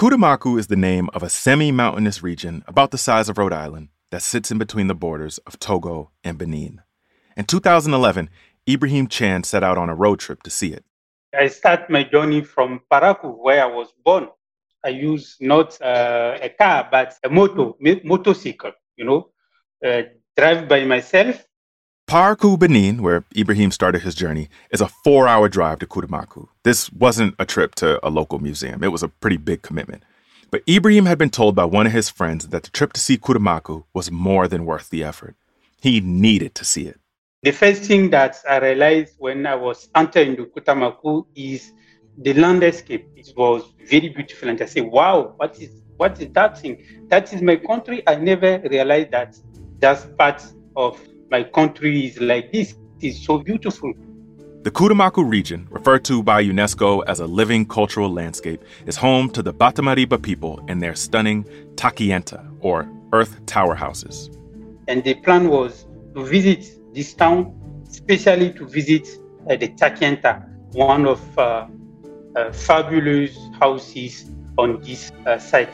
Koutammakou is the name of a semi mountainous region about the size of Rhode Island that sits in between the borders of Togo and Benin. In 2011, Ibrahim Chan set out on a road trip to see it. I start my journey from Parakou, where I was born. I use not uh, a car, but a moto, motorcycle, you know, uh, drive by myself. Parakou, Benin, where Ibrahim started his journey, is a four hour drive to Koutammakou. This wasn't a trip to a local museum, it was a pretty big commitment. But Ibrahim had been told by one of his friends that the trip to see Koutammakou was more than worth the effort. He needed to see it. The first thing that I realized when I was entering the Koutammakou is the landscape. It was very beautiful, and I said, "Wow, what is what is that thing? That is my country." I never realized that that's part of my country is like this. It's so beautiful. The Koutammakou region, referred to by UNESCO as a living cultural landscape, is home to the Batammariba people and their stunning Takienta, or earth tower houses. And the plan was to visit this town, especially to visit uh, the Takienta, one of uh, uh, fabulous houses on this uh, site.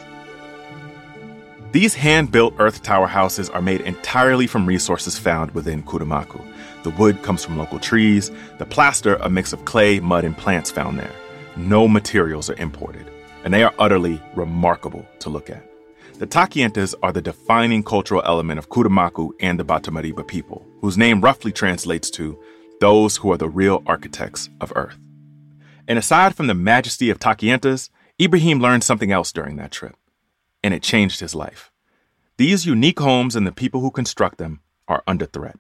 These hand built earth tower houses are made entirely from resources found within Koutammakou. The wood comes from local trees, the plaster, a mix of clay, mud, and plants found there. No materials are imported, and they are utterly remarkable to look at. The Takientas are the defining cultural element of Koutammakou and the Batammariba people, whose name roughly translates to those who are the real architects of Earth. And aside from the majesty of Takientas, Ibrahim learned something else during that trip, and it changed his life. These unique homes and the people who construct them are under threat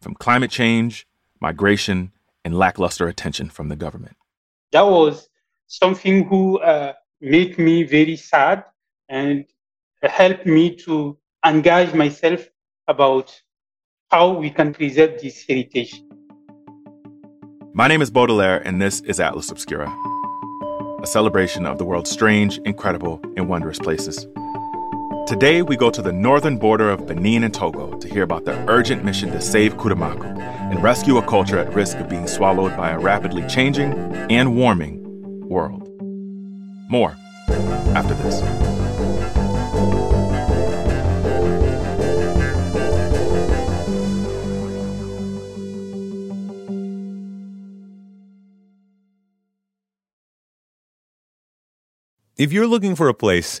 from climate change, migration, and lackluster attention from the government. That was something who uh, made me very sad and helped me to engage myself about how we can preserve this heritage. My name is Baudelaire, and this is Atlas Obscura, a celebration of the world's strange, incredible, and wondrous places. Today, we go to the northern border of Benin and Togo to hear about the urgent mission to save Koutammakou and rescue a culture at risk of being swallowed by a rapidly changing and warming world. More after this. If you're looking for a place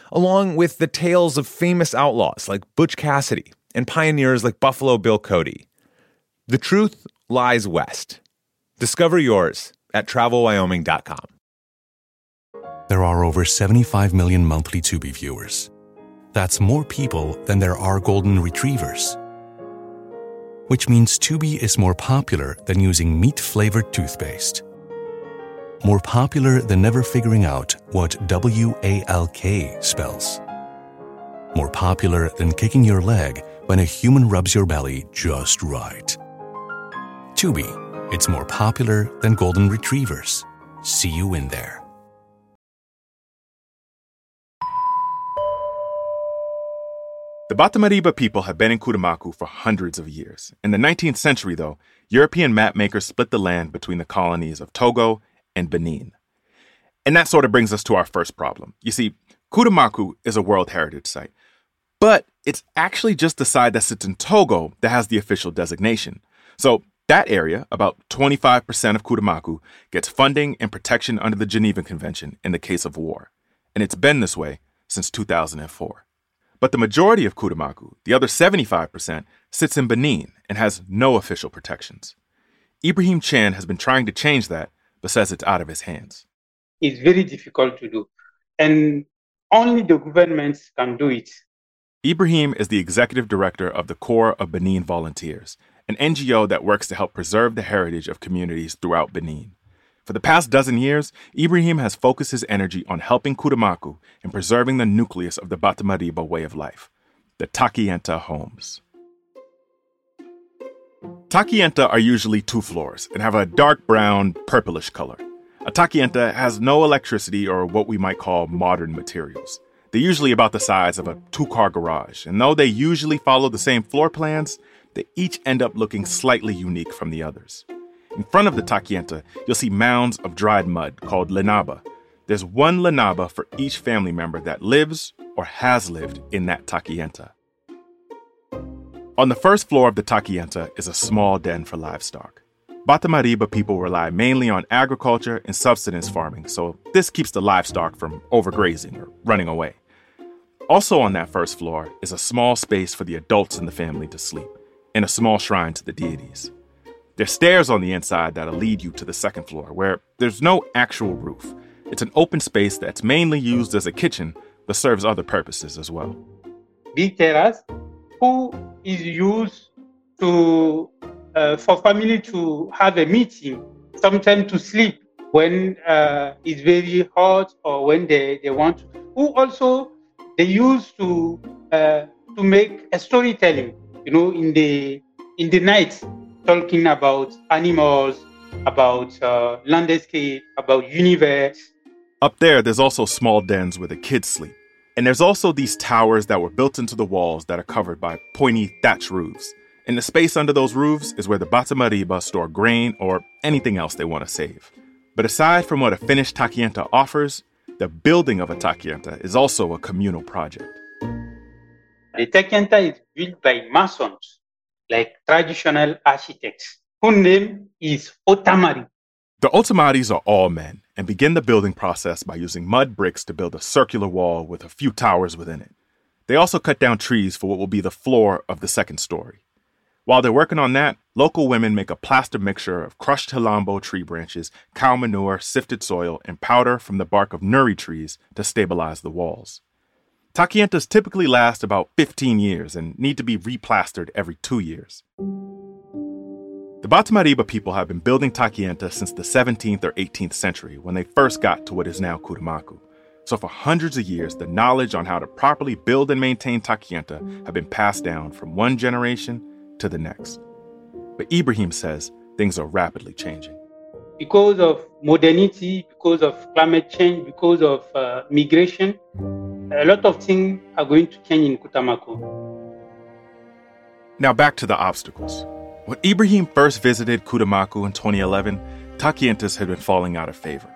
along with the tales of famous outlaws like Butch Cassidy and pioneers like Buffalo Bill Cody. The truth lies west. Discover yours at travelwyoming.com. There are over 75 million monthly Tubi viewers. That's more people than there are golden retrievers. Which means Tubi is more popular than using meat flavored toothpaste more popular than never figuring out what W A L K spells. More popular than kicking your leg when a human rubs your belly just right. Tubi, it's more popular than golden retrievers. See you in there. The Batammariba people have been in Koutammakou for hundreds of years. In the 19th century, though, European mapmakers split the land between the colonies of Togo and Benin. And that sort of brings us to our first problem. You see, Koutammakou is a World Heritage Site, but it's actually just the side that sits in Togo that has the official designation. So that area, about 25% of Koutammakou, gets funding and protection under the Geneva Convention in the case of war. And it's been this way since 2004. But the majority of Koutammakou, the other 75%, sits in Benin and has no official protections. Ibrahim Chan has been trying to change that but says it's out of his hands. It's very difficult to do. And only the governments can do it. Ibrahim is the executive director of the Corps of Benin Volunteers, an NGO that works to help preserve the heritage of communities throughout Benin. For the past dozen years, Ibrahim has focused his energy on helping Koutammakou in preserving the nucleus of the Batammariba way of life. the Takienta homes. Takienta are usually two floors and have a dark brown, purplish color. A takienta has no electricity or what we might call modern materials. They're usually about the size of a two car garage, and though they usually follow the same floor plans, they each end up looking slightly unique from the others. In front of the takienta, you'll see mounds of dried mud called lenaba. There's one lenaba for each family member that lives or has lived in that takienta. On the first floor of the takienta is a small den for livestock. Batammariba people rely mainly on agriculture and subsistence farming, so this keeps the livestock from overgrazing or running away. Also on that first floor is a small space for the adults in the family to sleep, and a small shrine to the deities. There's stairs on the inside that'll lead you to the second floor, where there's no actual roof. It's an open space that's mainly used as a kitchen, but serves other purposes as well. Terrace, who is used to uh, for family to have a meeting, sometimes to sleep when uh, it's very hot or when they, they want to. Who also they use to uh, to make a storytelling, you know, in the in the night, talking about animals, about uh, landscape, about universe. Up there, there's also small dens where the kids sleep. And there's also these towers that were built into the walls that are covered by pointy thatch roofs. And the space under those roofs is where the Batammariba store grain or anything else they want to save. But aside from what a finished takienta offers, the building of a takienta is also a communal project. The takienta is built by masons, like traditional architects, whose name is Otamari. The Otamaris are all men and begin the building process by using mud bricks to build a circular wall with a few towers within it. They also cut down trees for what will be the floor of the second story. While they're working on that, local women make a plaster mixture of crushed hilambo tree branches, cow manure, sifted soil, and powder from the bark of nuri trees to stabilize the walls. Takientas typically last about 15 years and need to be replastered every two years. The Batammariba people have been building takienta since the 17th or 18th century when they first got to what is now Koutammakou. So for hundreds of years, the knowledge on how to properly build and maintain takienta have been passed down from one generation to the next. But Ibrahim says things are rapidly changing. Because of modernity, because of climate change, because of uh, migration, a lot of things are going to change in Koutammakou. Now back to the obstacles. When Ibrahim first visited Koutammakou in 2011, takientas had been falling out of favor.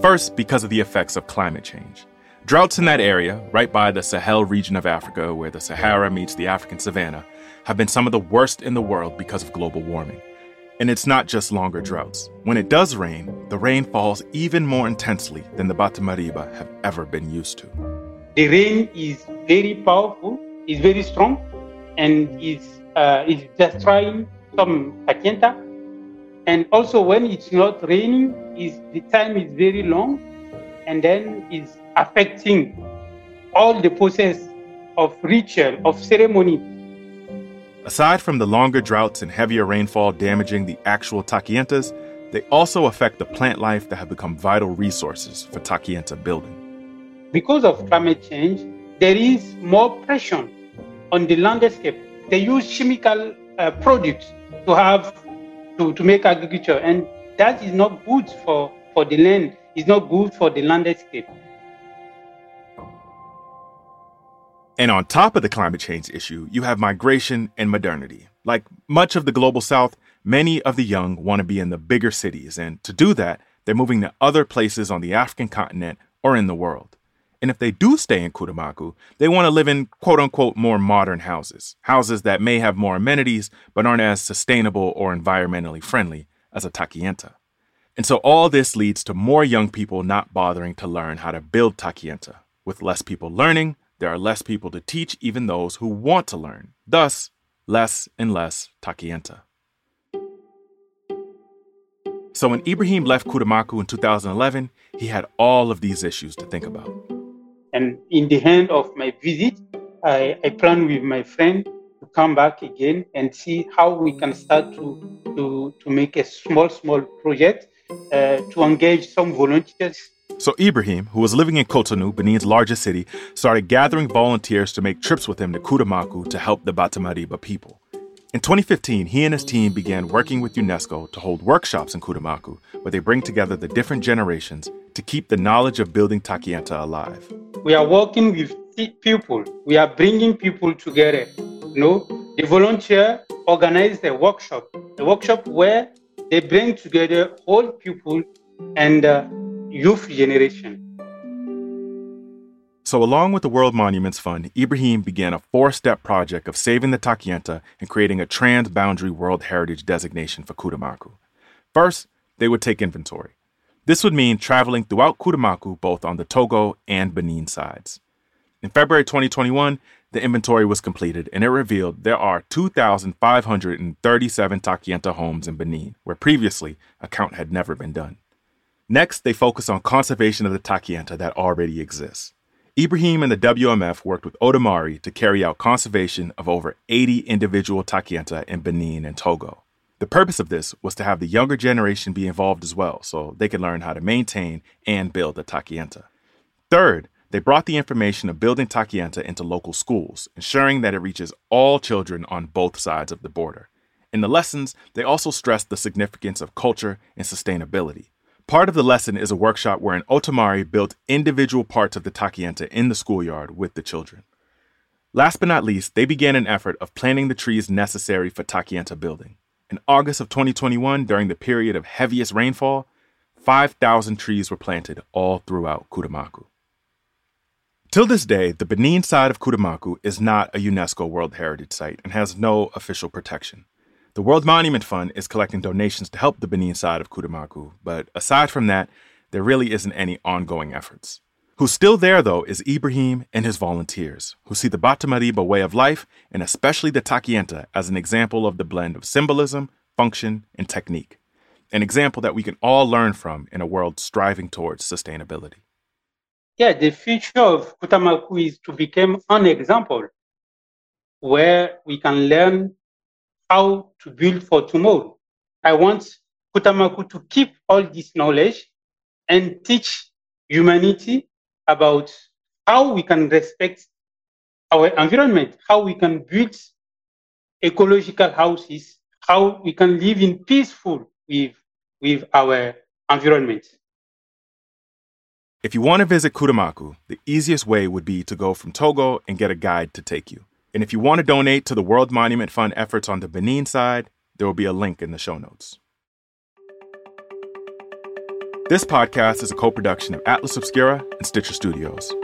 First, because of the effects of climate change. Droughts in that area, right by the Sahel region of Africa where the Sahara meets the African savanna, have been some of the worst in the world because of global warming. And it's not just longer droughts. When it does rain, the rain falls even more intensely than the Batammariba have ever been used to. The rain is very powerful, is very strong, and is uh, is destroying some takienta. And also when it's not raining, is the time is very long, and then is affecting all the process of ritual, of ceremony. Aside from the longer droughts and heavier rainfall damaging the actual takientas, they also affect the plant life that have become vital resources for takienta building. Because of climate change, there is more pressure on the landscape. They use chemical uh, products to have to, to make agriculture, and that is not good for, for the land. It's not good for the landscape. And on top of the climate change issue, you have migration and modernity. Like much of the global south, many of the young want to be in the bigger cities, and to do that, they're moving to other places on the African continent or in the world. And if they do stay in Koutammakou, they want to live in quote unquote more modern houses, houses that may have more amenities but aren't as sustainable or environmentally friendly as a takienta. And so all this leads to more young people not bothering to learn how to build takienta. With less people learning, there are less people to teach even those who want to learn. Thus, less and less takienta. So when Ibrahim left Koutammakou in 2011, he had all of these issues to think about. And in the end of my visit, I, I plan with my friend to come back again and see how we can start to, to, to make a small, small project uh, to engage some volunteers So Ibrahim, who was living in Cotonou, Benin's largest city, started gathering volunteers to make trips with him to Koutammakou to help the Batammariba people. In 2015, he and his team began working with UNESCO to hold workshops in Koutammakou, where they bring together the different generations to keep the knowledge of building Takienta alive. We are working with people. We are bringing people together. You know, the volunteer organize a workshop, a workshop where they bring together old people and uh, youth generation. So, along with the World Monuments Fund, Ibrahim began a four step project of saving the Takienta and creating a trans boundary World Heritage designation for Koutammakou. First, they would take inventory. This would mean traveling throughout Koutammakou both on the Togo and Benin sides. In February 2021, the inventory was completed and it revealed there are 2,537 Takienta homes in Benin, where previously a count had never been done. Next, they focus on conservation of the Takienta that already exists. Ibrahim and the WMF worked with Otamaris to carry out conservation of over 80 individual Takienta in Benin and Togo. The purpose of this was to have the younger generation be involved as well so they could learn how to maintain and build the Takienta. Third, they brought the information of building Takienta into local schools, ensuring that it reaches all children on both sides of the border. In the lessons, they also stressed the significance of culture and sustainability. Part of the lesson is a workshop where an Otamari built individual parts of the Takienta in the schoolyard with the children. Last but not least, they began an effort of planting the trees necessary for Takienta building. In August of 2021, during the period of heaviest rainfall, 5,000 trees were planted all throughout Koutammakou. Till this day, the Benin side of Koutammakou is not a UNESCO World Heritage Site and has no official protection. The World Monument Fund is collecting donations to help the Benin side of Koutammakou, but aside from that, there really isn't any ongoing efforts. Who's still there, though, is Ibrahim and his volunteers, who see the Batammariba way of life, and especially the Takienta, as an example of the blend of symbolism, function, and technique. An example that we can all learn from in a world striving towards sustainability yeah, the future of Koutammakou is to become an example where we can learn how to build for tomorrow. I want Koutammakou to keep all this knowledge and teach humanity about how we can respect our environment, how we can build ecological houses, how we can live in peaceful with, with our environment. If you want to visit Koutammakou, the easiest way would be to go from Togo and get a guide to take you. And if you want to donate to the World Monument Fund efforts on the Benin side, there will be a link in the show notes. This podcast is a co production of Atlas Obscura and Stitcher Studios.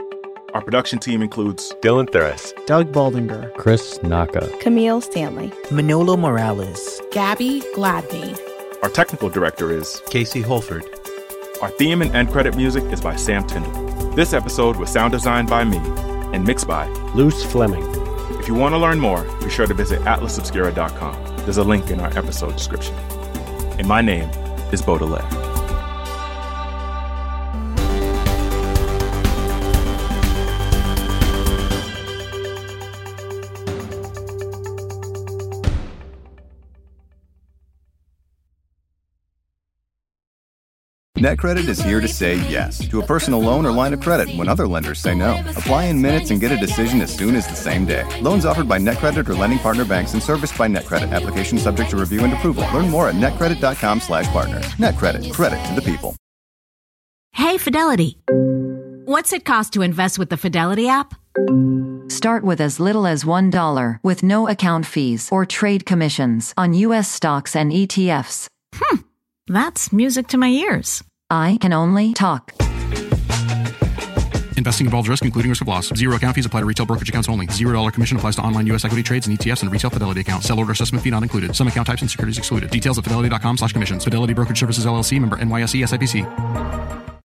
Our production team includes Dylan Thuras, Doug Baldinger, Chris Naka, Camille Stanley, Manolo Morales, Gabby Gladney. Our technical director is Casey Holford. Our theme and end credit music is by Sam Tyndall. This episode was sound designed by me and mixed by Luce Fleming. If you want to learn more, be sure to visit atlasobscura.com. There's a link in our episode description. And my name is Baudelaire. NetCredit is here to say yes to a personal loan or line of credit when other lenders say no. Apply in minutes and get a decision as soon as the same day. Loans offered by NetCredit or lending partner banks and serviced by NetCredit. Application subject to review and approval. Learn more at netcredit.com slash partner. NetCredit. Credit to the people. Hey, Fidelity. What's it cost to invest with the Fidelity app? Start with as little as $1 with no account fees or trade commissions on U.S. stocks and ETFs. Hmm. That's music to my ears. I can only talk. Investing involves risk, including risk of loss. Zero account fees apply to retail brokerage accounts only. Zero dollar commission applies to online U.S. equity trades and ETFs and retail Fidelity accounts. Sell order assessment fee not included. Some account types and securities excluded. Details at fidelity.com slash commissions. Fidelity Brokerage Services LLC member NYSE SIPC.